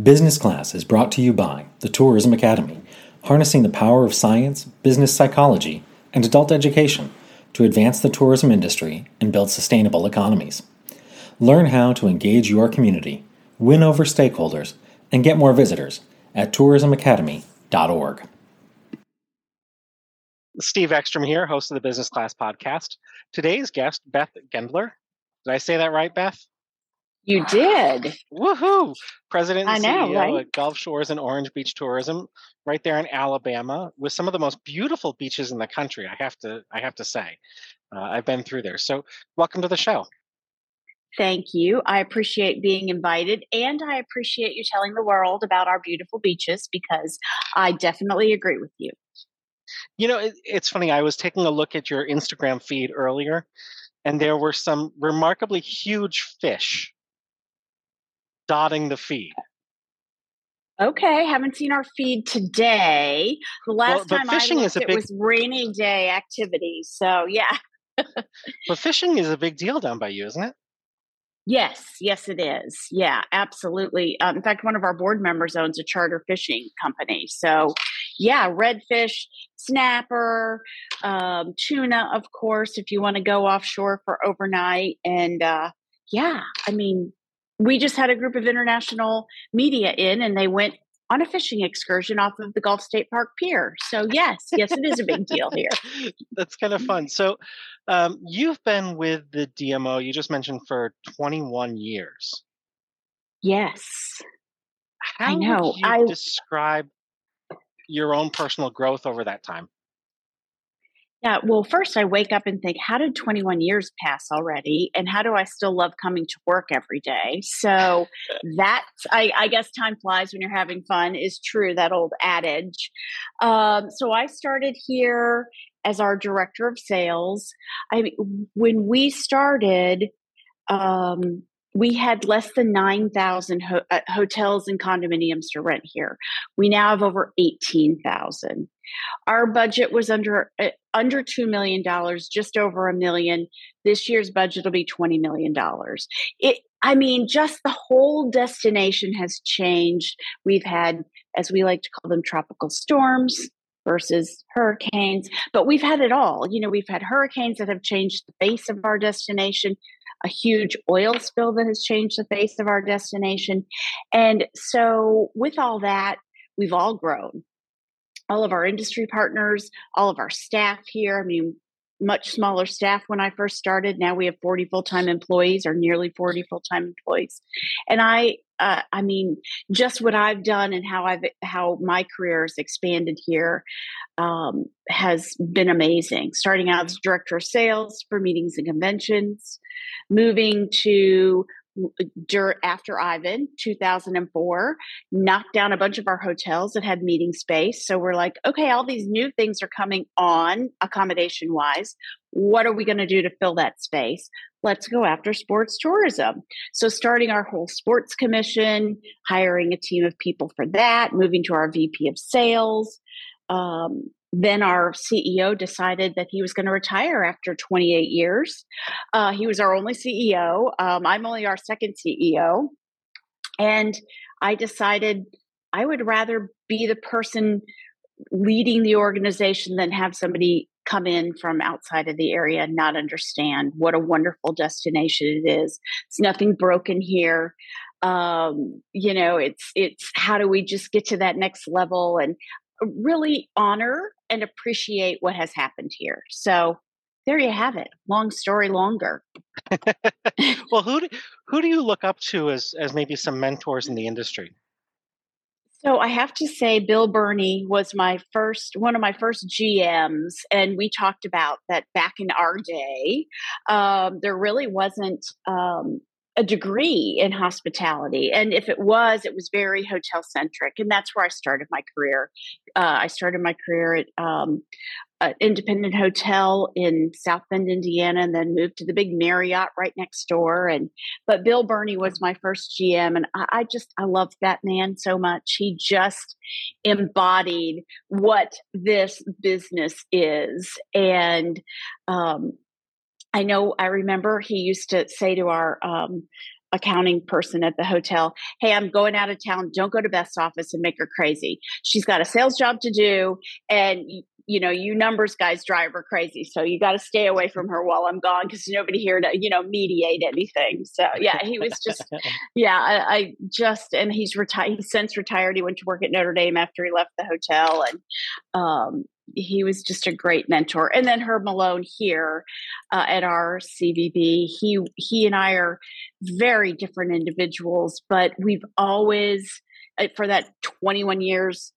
Business Class is brought to you by the Tourism Academy, harnessing the power of science, business psychology, and adult education to advance the tourism industry and build sustainable economies. Learn how to engage your community, win over stakeholders, and get more visitors at tourismacademy.org. Steve Ekstrom here, host of the Business Class Podcast. Today's guest, Beth Gendler. Did I say that right, Beth? You did. Woohoo! President and know, CEO right? at Gulf Shores and Orange Beach Tourism, right there in Alabama, with some of the most beautiful beaches in the country. I have to, I have to say, uh, I've been through there. So, welcome to the show. Thank you. I appreciate being invited and I appreciate you telling the world about our beautiful beaches because I definitely agree with you. You know, it, it's funny. I was taking a look at your Instagram feed earlier, and there were some remarkably huge fish dotting the feed. Okay, haven't seen our feed today. The last but time fishing I is looked, a it big- was rainy day activity. So yeah, But fishing is a big deal down by you, isn't it? yes, yes, it is. Yeah, absolutely. Um, in fact, one of our board members owns a charter fishing company. So yeah, redfish, snapper, um, tuna, of course, if you want to go offshore for overnight. And uh, yeah, I mean, we just had a group of international media in and they went on a fishing excursion off of the Gulf State Park Pier. So, yes, yes, it is a big deal here. That's kind of fun. So, um, you've been with the DMO, you just mentioned, for 21 years. Yes. How know. would you I- describe your own personal growth over that time? Yeah. Well, first, I wake up and think, how did 21 years pass already? And how do I still love coming to work every day? So, that's, I, I guess, time flies when you're having fun is true, that old adage. Um, so, I started here as our director of sales. I mean, when we started, um, we had less than 9,000 ho- uh, hotels and condominiums to rent here. We now have over 18,000. Our budget was under uh, under 2 million dollars, just over a million. This year's budget will be 20 million dollars. It I mean, just the whole destination has changed. We've had as we like to call them tropical storms versus hurricanes, but we've had it all. You know, we've had hurricanes that have changed the face of our destination a huge oil spill that has changed the face of our destination. And so, with all that, we've all grown. All of our industry partners, all of our staff here. I mean, much smaller staff when I first started. Now we have 40 full time employees or nearly 40 full time employees. And I, uh, I mean, just what I've done and how I've, how my career has expanded here um, has been amazing. Starting out as director of sales for meetings and conventions, moving to dur- after Ivan 2004 knocked down a bunch of our hotels that had meeting space. So we're like okay all these new things are coming on accommodation wise what are we going to do to fill that space? Let's go after sports tourism. So starting our whole sports commission hiring a team of people for that moving to our VP of sales um, then our CEO decided that he was going to retire after 28 years. Uh, he was our only CEO. Um, I'm only our second CEO. And I decided I would rather be the person leading the organization than have somebody come in from outside of the area and not understand what a wonderful destination it is. It's nothing broken here. Um, you know, it's it's how do we just get to that next level and really honor and appreciate what has happened here. So there you have it. Long story longer. Well, who do, who do you look up to as as maybe some mentors in the industry? So I have to say, Bill Burney was my first, one of my first GMs, and we talked about that back in our day. Um, there really wasn't um, a degree in hospitality, and if it was, it was very hotel centric, and that's where I started my career. Uh, I started my career at um, an independent hotel in South Bend, Indiana, and then moved to the big Marriott right next door. And but Bill Burney was my first GM, and I, I just I loved that man so much. He just embodied what this business is, and um, I know I remember he used to say to our um, accounting person at the hotel, Hey, I'm going out of town. Don't go to Beth's office and make her crazy. She's got a sales job to do. And you know, you numbers guys drive her crazy. So you got to stay away from her while I'm gone because nobody here to, you know, mediate anything. So yeah, he was just, yeah, I, I, just, and he's retired. He's since retired. He went to work at Notre Dame after he left the hotel. And, um, he was just a great mentor. And then Herb Malone here uh, at our CVB, he he and I are very different individuals, but we've always uh, for that 21 years,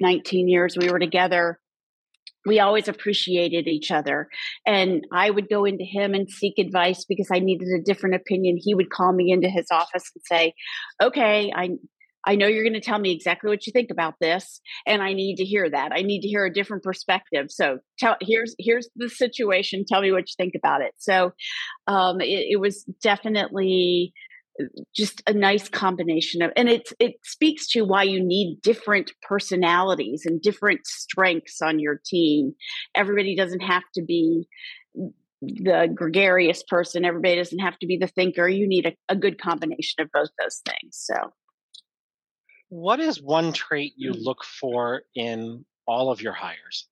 19 years we were together we always appreciated each other. And I would go into him and seek advice because I needed a different opinion. He would call me into his office and say, Okay, I I know you're going to tell me exactly what you think about this, and I need to hear that. I need to hear a different perspective. So, tell here's here's the situation. Tell me what you think about it. So, um, it, it was definitely just a nice combination of and it it speaks to why you need different personalities and different strengths on your team everybody doesn't have to be the gregarious person everybody doesn't have to be the thinker you need a, a good combination of both those things so what is one trait you mm. look for in all of your hires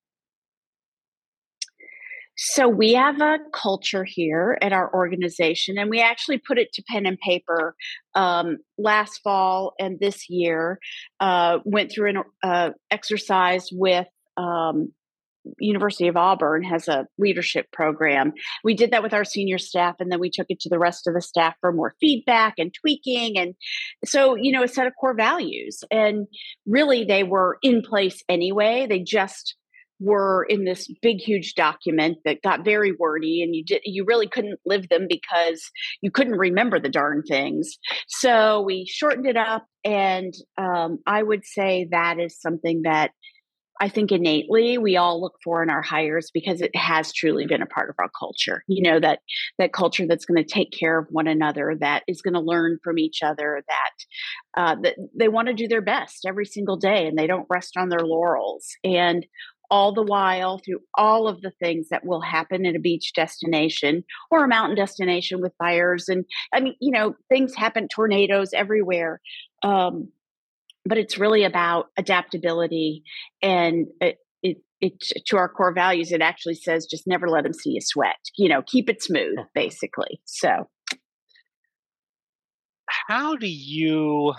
so we have a culture here at our organization, and we actually put it to pen and paper um, last fall and this year. Uh, went through an uh, exercise with um, University of Auburn has a leadership program. We did that with our senior staff, and then we took it to the rest of the staff for more feedback and tweaking. And so, you know, a set of core values. And really, they were in place anyway. They just were in this big huge document that got very wordy and you did you really couldn't live them because you couldn't remember the darn things so we shortened it up and um, i would say that is something that I think innately we all look for in our hires because it has truly been a part of our culture. You know that that culture that's going to take care of one another, that is going to learn from each other, that uh, that they want to do their best every single day, and they don't rest on their laurels. And all the while through all of the things that will happen in a beach destination or a mountain destination with fires and i mean you know things happen tornadoes everywhere um, but it's really about adaptability and it, it, it, to our core values it actually says just never let them see you sweat you know keep it smooth basically so how do you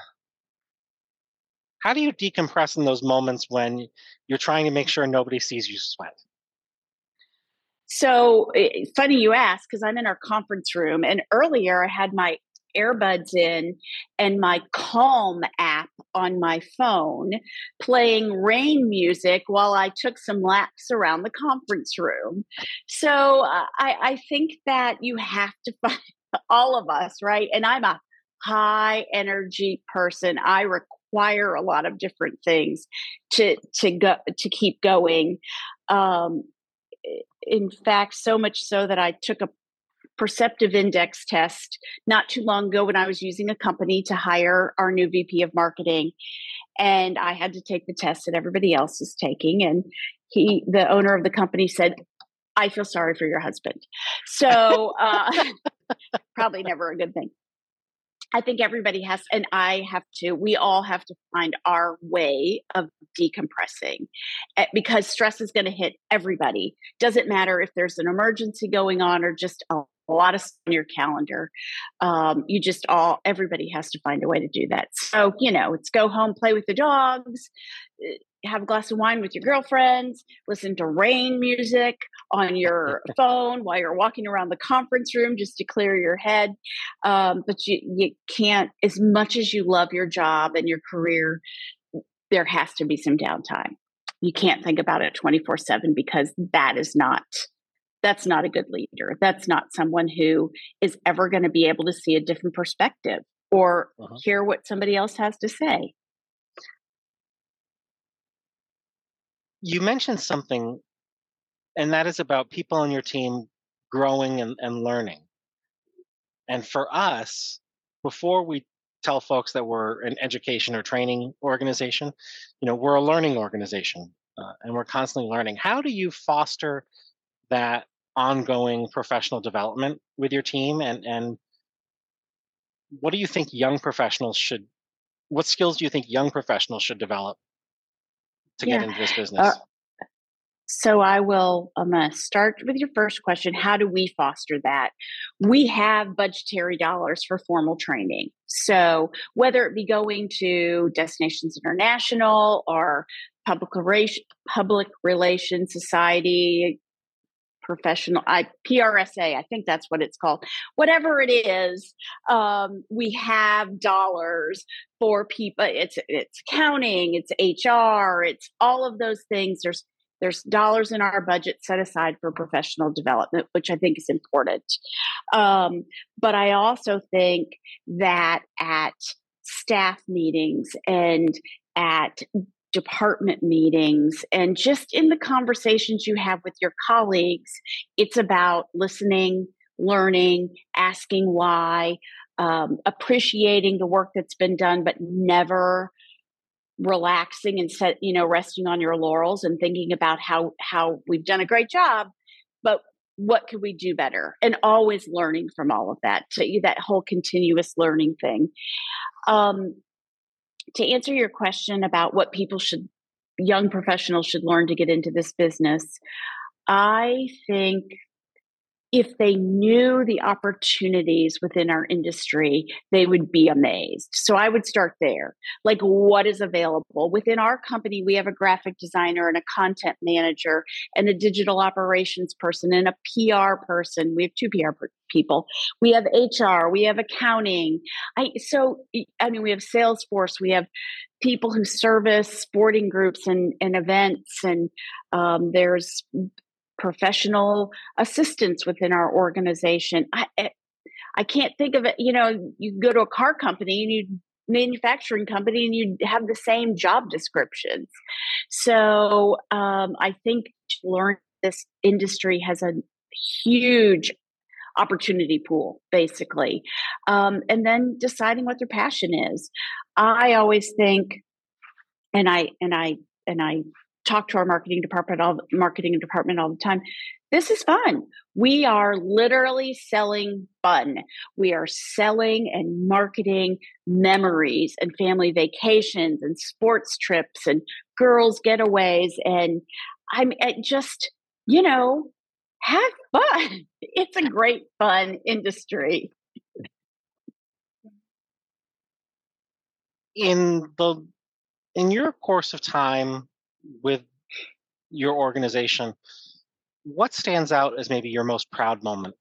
how do you decompress in those moments when you're trying to make sure nobody sees you sweat? So funny you ask because I'm in our conference room, and earlier I had my earbuds in and my Calm app on my phone playing rain music while I took some laps around the conference room. So uh, I, I think that you have to find all of us, right? And I'm a high energy person. I require a lot of different things to to go to keep going. Um, in fact, so much so that I took a perceptive index test not too long ago when I was using a company to hire our new VP of marketing. And I had to take the test that everybody else is taking. And he, the owner of the company, said, I feel sorry for your husband. So, uh, probably never a good thing. I think everybody has, and I have to, we all have to find our way of decompressing eh, because stress is going to hit everybody. Doesn't matter if there's an emergency going on or just a, a lot of on your calendar. Um, you just all, everybody has to find a way to do that. So, you know, it's go home, play with the dogs, eh, have a glass of wine with your girlfriends, listen to rain music on your phone while you're walking around the conference room just to clear your head. Um, but you, you can't, as much as you love your job and your career, there has to be some downtime. You can't think about it 24 7 because that is not. That's not a good leader. That's not someone who is ever going to be able to see a different perspective or uh-huh. hear what somebody else has to say. you mentioned something, and that is about people on your team growing and, and learning. And for us, before we tell folks that we're an education or training organization, you know, we're a learning organization uh, and we're constantly learning. How do you foster that ongoing professional development with your team and and what do you think young professionals should what skills do you think young professionals should develop to yeah. get into this uh, business uh, so I will I'm going to start with your first question. How do we foster that? We have budgetary dollars for formal training. So whether it be going to Destinations International or Public Public Relations Society, professional I, PRSA, I think that's what it's called. Whatever it is, um, we have dollars for people. It's it's accounting, it's HR, it's all of those things. There's there's dollars in our budget set aside for professional development, which I think is important. Um, but I also think that at staff meetings and at department meetings and just in the conversations you have with your colleagues, it's about listening, learning, asking why, um, appreciating the work that's been done, but never relaxing and set you know resting on your laurels and thinking about how how we've done a great job but what could we do better? And always learning from all of that to that whole continuous learning thing. Um, to answer your question about what people should young professionals should learn to get into this business i think if they knew the opportunities within our industry, they would be amazed. So I would start there. Like, what is available? Within our company, we have a graphic designer and a content manager and a digital operations person and a PR person. We have two PR people. We have HR, we have accounting. I so I mean we have Salesforce, we have people who service sporting groups and, and events and um, there's professional assistants within our organization. I, eh, I can't think of it. You know, you go to a car company and you manufacturing company and you have the same job descriptions. So um, I think learn this industry has a huge opportunity pool basically um, and then deciding what their passion is i always think and i and i and i talk to our marketing department all marketing department all the time. This is fun. We are literally selling fun. We are selling and marketing memories and family vacations and sports trips and girls getaways and i'm just you know have fun. It's a great fun industry. In the in your course of time with your organization, what stands out as maybe your most proud moment?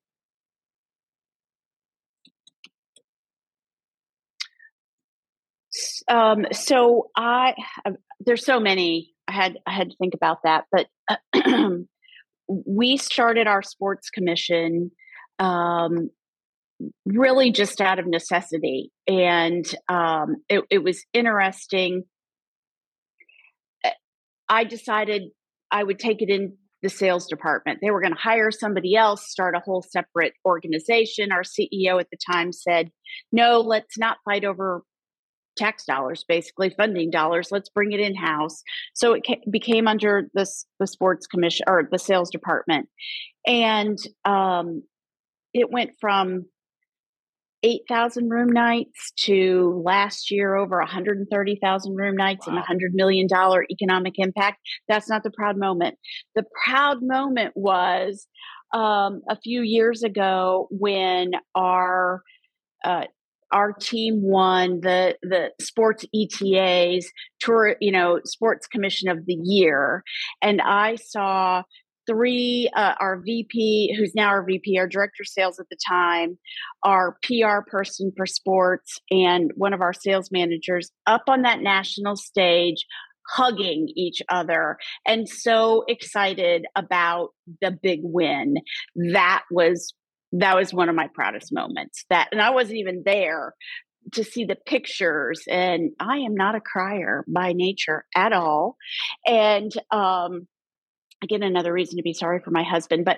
Um, so I uh, there's so many. I had I had to think about that, but we started our sports commission um, really just out of necessity, and um, it, it was interesting I decided I would take it in the sales department. They were going to hire somebody else, start a whole separate organization. Our CEO at the time said, no, let's not fight over tax dollars, basically funding dollars. Let's bring it in house. So it became under this the sports commission or the sales department, and um, it went from 8,000 room nights to last year over 130,000 room nights wow. and a $100 million economic impact. That's not the proud moment. The proud moment was um, a few years ago when our uh, our team won the the sports ETA's tour, you know, sports commission of the year, and I saw three uh, our vp who's now our vp our director of sales at the time our pr person for sports and one of our sales managers up on that national stage hugging each other and so excited about the big win. That was that was one of my proudest moments that and i wasn't even there to see the pictures and i am not a crier by nature at all. And um again another reason to be sorry for my husband but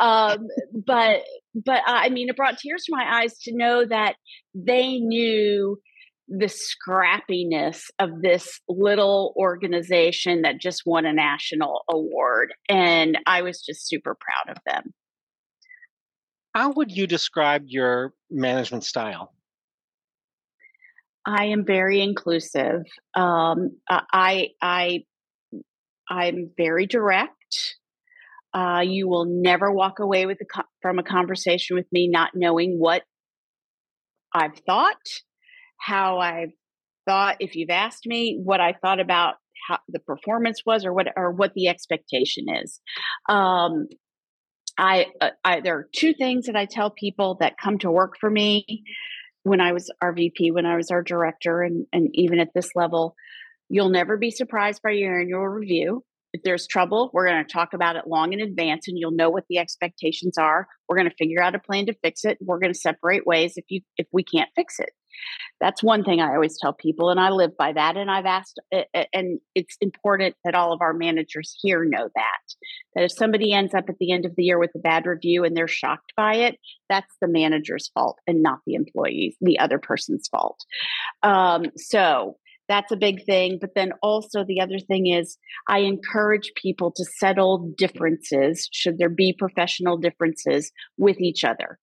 um but but i mean it brought tears to my eyes to know that they knew the scrappiness of this little organization that just won a national award and i was just super proud of them how would you describe your management style I am very inclusive. Um, I I I'm very direct. Uh, you will never walk away with a, from a conversation with me not knowing what I've thought, how I've thought. If you've asked me what I thought about how the performance was, or what or what the expectation is, um, I, uh, I there are two things that I tell people that come to work for me when I was our VP, when I was our director, and and even at this level, you'll never be surprised by your annual review. If there's trouble, we're going to talk about it long in advance and you'll know what the expectations are. We're going to figure out a plan to fix it. We're going to separate ways if you if we can't fix it. That's one thing I always tell people and I live by that and I've asked and it's important that all of our managers here know that. That if somebody ends up at the end of the year with a bad review and they're shocked by it, that's the manager's fault and not the employees, the other person's fault. Um, so that's a big thing. But then also, the other thing is, I encourage people to settle differences, should there be professional differences, with each other.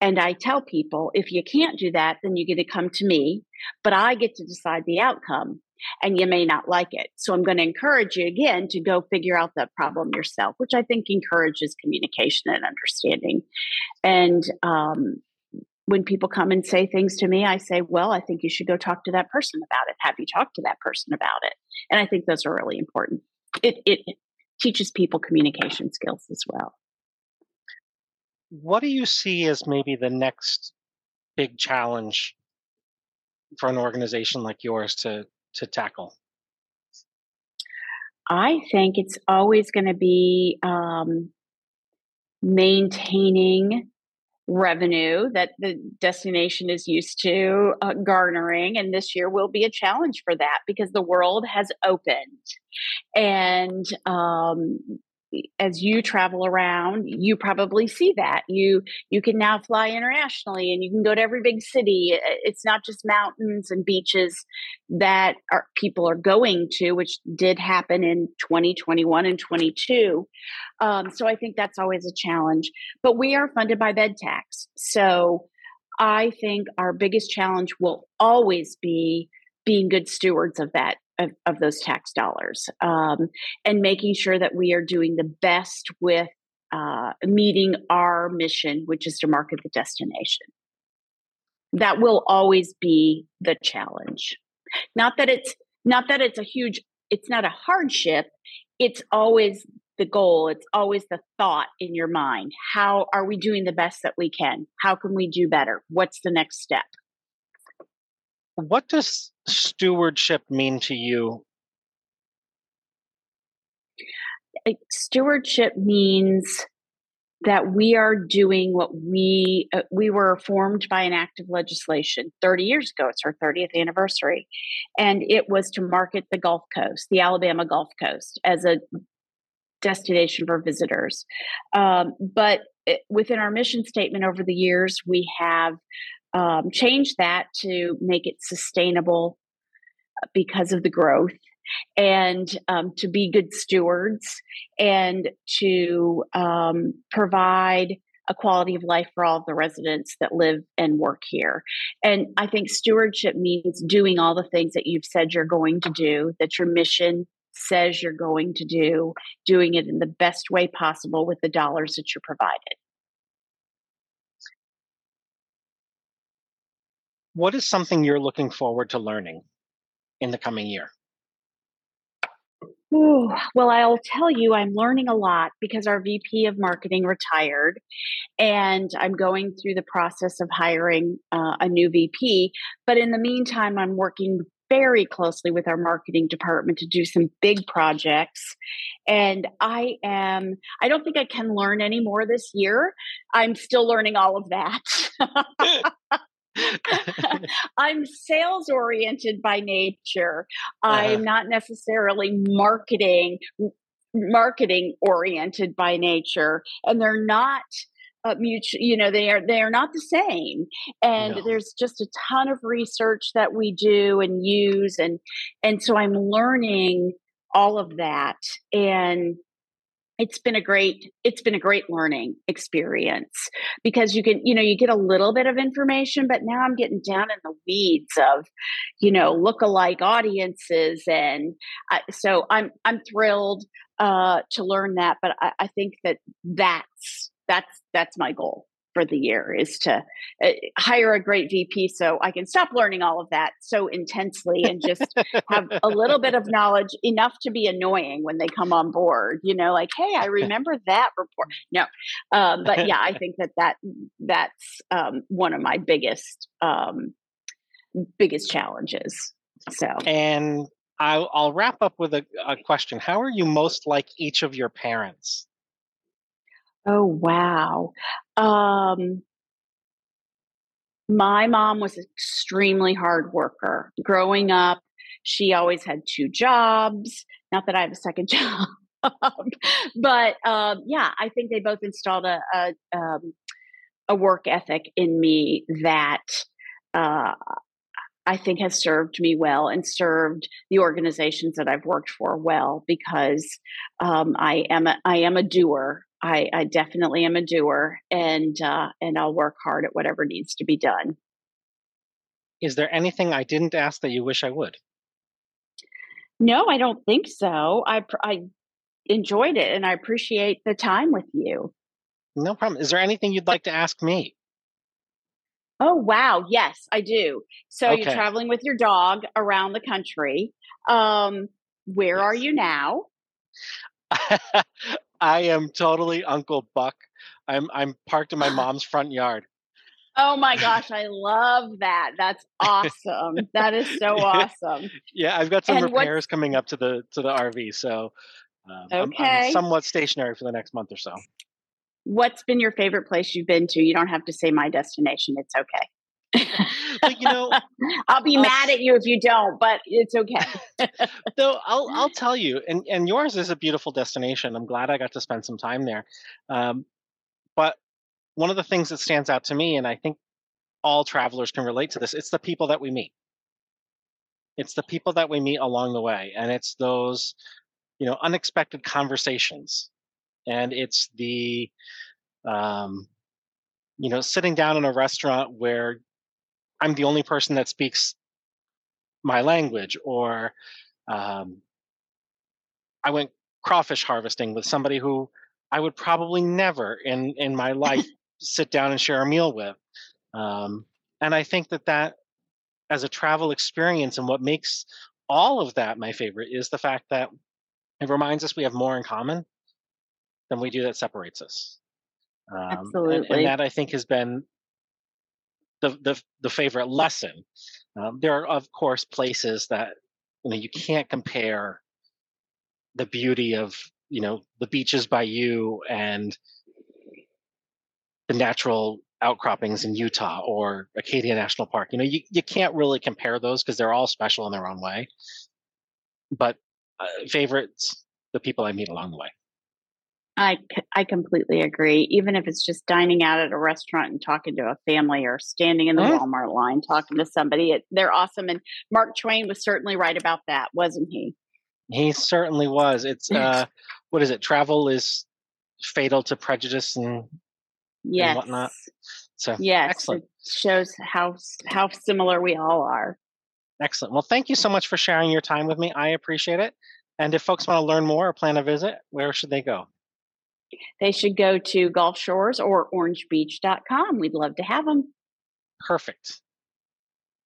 And I tell people if you can't do that, then you get to come to me, but I get to decide the outcome and you may not like it. So I'm going to encourage you again to go figure out that problem yourself, which I think encourages communication and understanding. And um, when people come and say things to me, I say, well, I think you should go talk to that person about it. Have you talked to that person about it? And I think those are really important. It, it, teaches people communication skills as well. What do you see as maybe the next big challenge for an organization like yours to, to tackle? I think it's always going to be um, maintaining revenue that the destination is used to uh, garnering. And this year will be a challenge for that because the world has opened. And um, as you travel around you probably see that. You you can now fly internationally and you can go to every big city. It's not just mountains and beaches that are, people are going to which did happen in 2021 and 22 um, so i think that's always a challenge. But we are funded by bed tax. So i think our biggest challenge will always be being good stewards of that of, of those tax dollars um, and making sure that we are doing the best with uh, meeting our mission, which is to market the destination. That will always be the challenge. Not that it's not that it's a huge, it's not a hardship. It's always the goal. It's always the thought in your mind. How are we doing the best that we can? How can we do better? What's the next step? What does stewardship mean to you? Stewardship means that we are doing what we uh, we were formed by an act of legislation 30 years ago. It's our 30th anniversary. And it was to market the gulf coast the alabama gulf coast as a destination for visitors. Um, but it, within our mission statement over the years we have um, change that to make it sustainable uh, because of the growth and um, to be good stewards and to um, provide a quality of life for all of the residents that live and work here. And I think stewardship means doing all the things that you've said you're going to do, that your mission says you're going to do, doing it in the best way possible with the dollars that you're provided. What is something you're looking forward to learning in the coming year? Ooh, well, I'll tell you, I'm learning a lot because our VP of marketing retired, and I'm going through the process of hiring uh, a new VP. But in the meantime, I'm working very closely with our marketing department to do some big projects. And I am, I don't think I can learn any more this year. I'm still learning all of that. I'm sales oriented by nature. Uh-huh. I'm not necessarily marketing marketing oriented by nature and they're not uh, mutual you know they are they are not the same and no. there's just a ton of research that we do and use and and so i'm learning all of that and it's been a great it's been a great learning experience because you can you know you get a little bit of information but now i'm getting down in the weeds of you know look-alike audiences and I, so i'm i'm thrilled uh, to learn that but I, I think that that's that's that's my goal for the year is to uh, hire a great VP so I can stop learning all of that so intensely and just have a little bit of knowledge enough to be annoying when they come on board. You know, like, hey, I remember that report. No, um, but yeah, I think that that that's um, one of my biggest um, biggest challenges. So and I'll, I'll wrap up with a, a question. How are you most like each of your parents? Oh, wow. Um, my mom was an extremely hard worker. Growing up, she always had two jobs. Not that I have a second job, but um, yeah, I think they both installed a a, um, a work ethic in me that uh, I think has served me well and served the organizations that I've worked for well because um, I am a, I am a doer I, I definitely am a doer, and uh, and I'll work hard at whatever needs to be done. Is there anything I didn't ask that you wish I would? No, I don't think so. I I enjoyed it, and I appreciate the time with you. No problem. Is there anything you'd like to ask me? Oh wow, yes, I do. So okay. you're traveling with your dog around the country. Um, where yes. are you now? I am totally Uncle Buck. I'm I'm parked in my mom's front yard. Oh my gosh, I love that. That's awesome. that is so awesome. Yeah, I've got some and repairs coming up to the to the RV, so um, okay. I'm, I'm somewhat stationary for the next month or so. What's been your favorite place you've been to? You don't have to say my destination. It's okay but, you know, I'll be I'll, mad at you if you don't, but it's okay. though I'll I'll tell you, and and yours is a beautiful destination. I'm glad I got to spend some time there. Um, but one of the things that stands out to me, and I think all travelers can relate to this, it's the people that we meet. It's the people that we meet along the way, and it's those, you know, unexpected conversations, and it's the, um, you know, sitting down in a restaurant where I'm the only person that speaks my language, or um, I went crawfish harvesting with somebody who I would probably never in in my life sit down and share a meal with. Um, and I think that that as a travel experience and what makes all of that my favorite is the fact that it reminds us we have more in common than we do that separates us. Um, Absolutely. And, and, that I think has been the the, the favorite lesson. Um, there are of course places that you know you can't compare the beauty of you know the beaches by you and the natural outcroppings in Utah or Acadia National Park. You know, you, you can't really compare those because they're all special in their own way. But uh, favorites, the people I meet along the way. I, I completely agree. Even if it's just dining out at a restaurant and talking to a family or standing in the mm. Walmart line talking to somebody, it, they're awesome. And Mark Twain was certainly right about that, wasn't he? He certainly was. It's uh, what is it? Travel is fatal to prejudice and, yes. and whatnot. So yes, excellent. It shows how how similar we all are. Excellent. Well, thank you so much for sharing your time with me. I appreciate it. And if folks want to learn more or plan a visit, where should they go? They should go to Gulf Shores or orangebeach.com. We'd love to have them. Perfect.